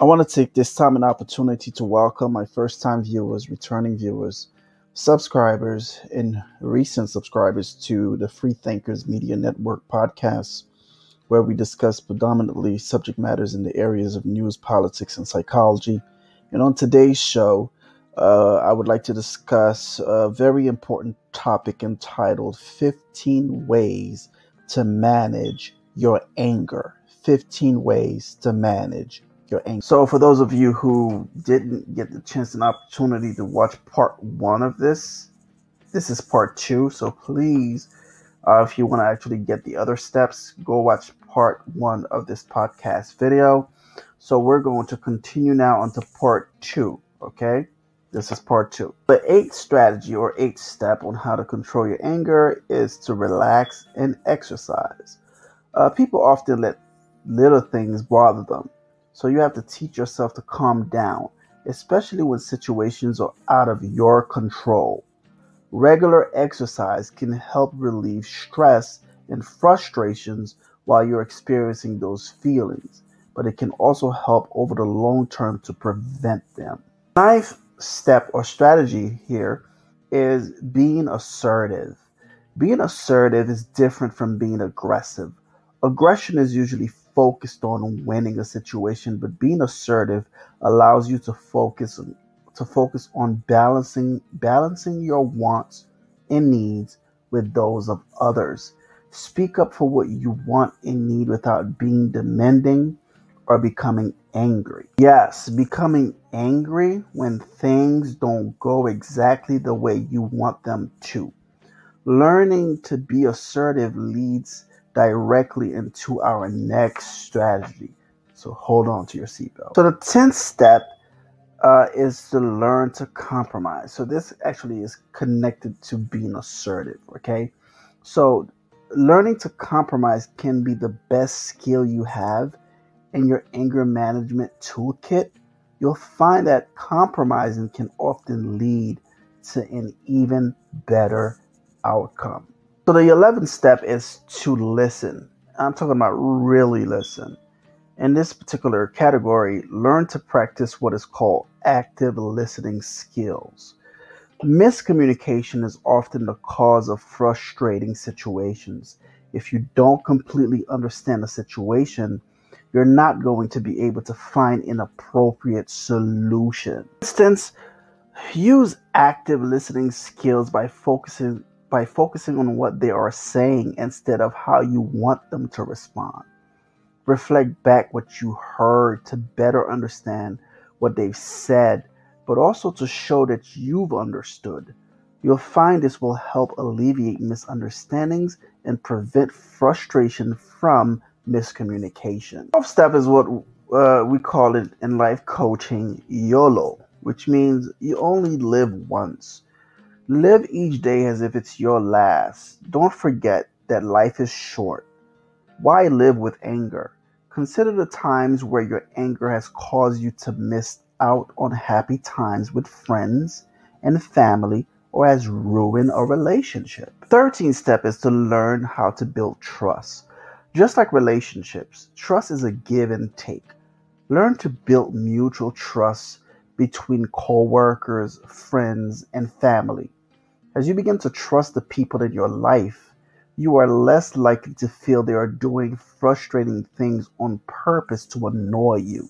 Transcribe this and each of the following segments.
I want to take this time and opportunity to welcome my first time viewers, returning viewers, subscribers, and recent subscribers to the Free Thinkers Media Network podcast, where we discuss predominantly subject matters in the areas of news, politics, and psychology. And on today's show, uh, I would like to discuss a very important topic entitled 15 Ways to Manage Your Anger. 15 Ways to Manage Your Anger. So, for those of you who didn't get the chance and opportunity to watch part one of this, this is part two. So, please, uh, if you want to actually get the other steps, go watch part one of this podcast video. So, we're going to continue now onto part two. Okay. This is part two. The eighth strategy or eighth step on how to control your anger is to relax and exercise. Uh, people often let little things bother them, so you have to teach yourself to calm down, especially when situations are out of your control. Regular exercise can help relieve stress and frustrations while you're experiencing those feelings, but it can also help over the long term to prevent them. Ninth step or strategy here is being assertive. Being assertive is different from being aggressive. Aggression is usually focused on winning a situation, but being assertive allows you to focus to focus on balancing balancing your wants and needs with those of others. Speak up for what you want and need without being demanding or becoming angry. Yes, becoming angry when things don't go exactly the way you want them to. Learning to be assertive leads directly into our next strategy. So hold on to your seatbelt. So the 10th step uh, is to learn to compromise. So this actually is connected to being assertive, okay? So learning to compromise can be the best skill you have in your anger management toolkit, you'll find that compromising can often lead to an even better outcome. So, the 11th step is to listen. I'm talking about really listen. In this particular category, learn to practice what is called active listening skills. Miscommunication is often the cause of frustrating situations. If you don't completely understand a situation, you're not going to be able to find an appropriate solution. For instance, use active listening skills by focusing by focusing on what they are saying instead of how you want them to respond. Reflect back what you heard to better understand what they've said, but also to show that you've understood. You'll find this will help alleviate misunderstandings and prevent frustration from miscommunication. 12 step is what uh, we call it in life coaching YOLO, which means you only live once. Live each day as if it's your last. Don't forget that life is short. Why live with anger? Consider the times where your anger has caused you to miss out on happy times with friends and family or has ruined a relationship. 13th step is to learn how to build trust. Just like relationships, trust is a give and take. Learn to build mutual trust between coworkers, friends, and family. As you begin to trust the people in your life, you are less likely to feel they are doing frustrating things on purpose to annoy you.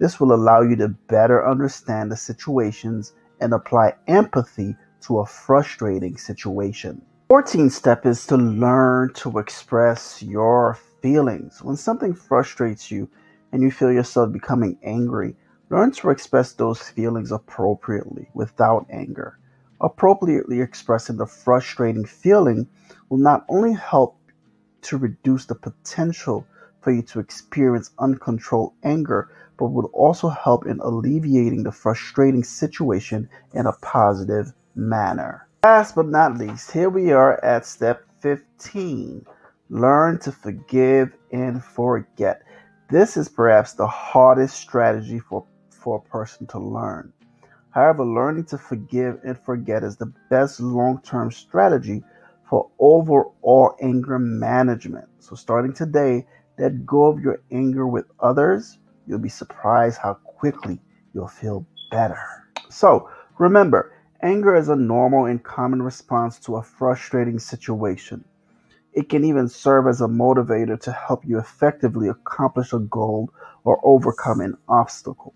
This will allow you to better understand the situations and apply empathy to a frustrating situation. 14th step is to learn to express your feelings. When something frustrates you and you feel yourself becoming angry, learn to express those feelings appropriately without anger. Appropriately expressing the frustrating feeling will not only help to reduce the potential for you to experience uncontrolled anger, but will also help in alleviating the frustrating situation in a positive manner. Last but not least, here we are at step 15 learn to forgive and forget. This is perhaps the hardest strategy for, for a person to learn. However, learning to forgive and forget is the best long term strategy for overall anger management. So, starting today, let go of your anger with others, you'll be surprised how quickly you'll feel better. So remember, anger is a normal and common response to a frustrating situation. It can even serve as a motivator to help you effectively accomplish a goal or overcome an obstacle.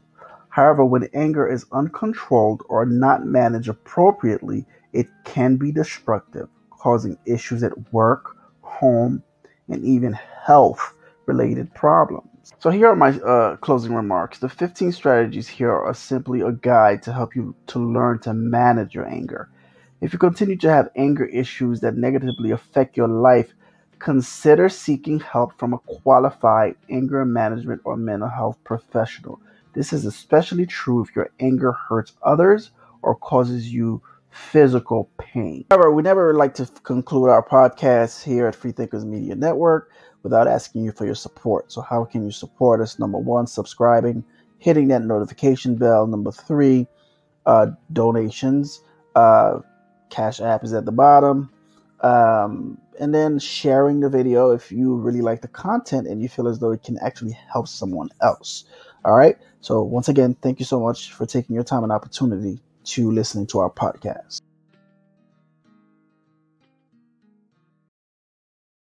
However, when anger is uncontrolled or not managed appropriately, it can be destructive, causing issues at work, home, and even health related problems. So, here are my uh, closing remarks. The 15 strategies here are simply a guide to help you to learn to manage your anger. If you continue to have anger issues that negatively affect your life, consider seeking help from a qualified anger management or mental health professional. This is especially true if your anger hurts others or causes you physical pain. However, we never like to conclude our podcast here at Free Thinkers Media Network without asking you for your support. So, how can you support us? Number one, subscribing, hitting that notification bell. Number three, uh, donations. Uh, Cash App is at the bottom. Um, and then sharing the video if you really like the content and you feel as though it can actually help someone else. All right. So, once again, thank you so much for taking your time and opportunity to listening to our podcast.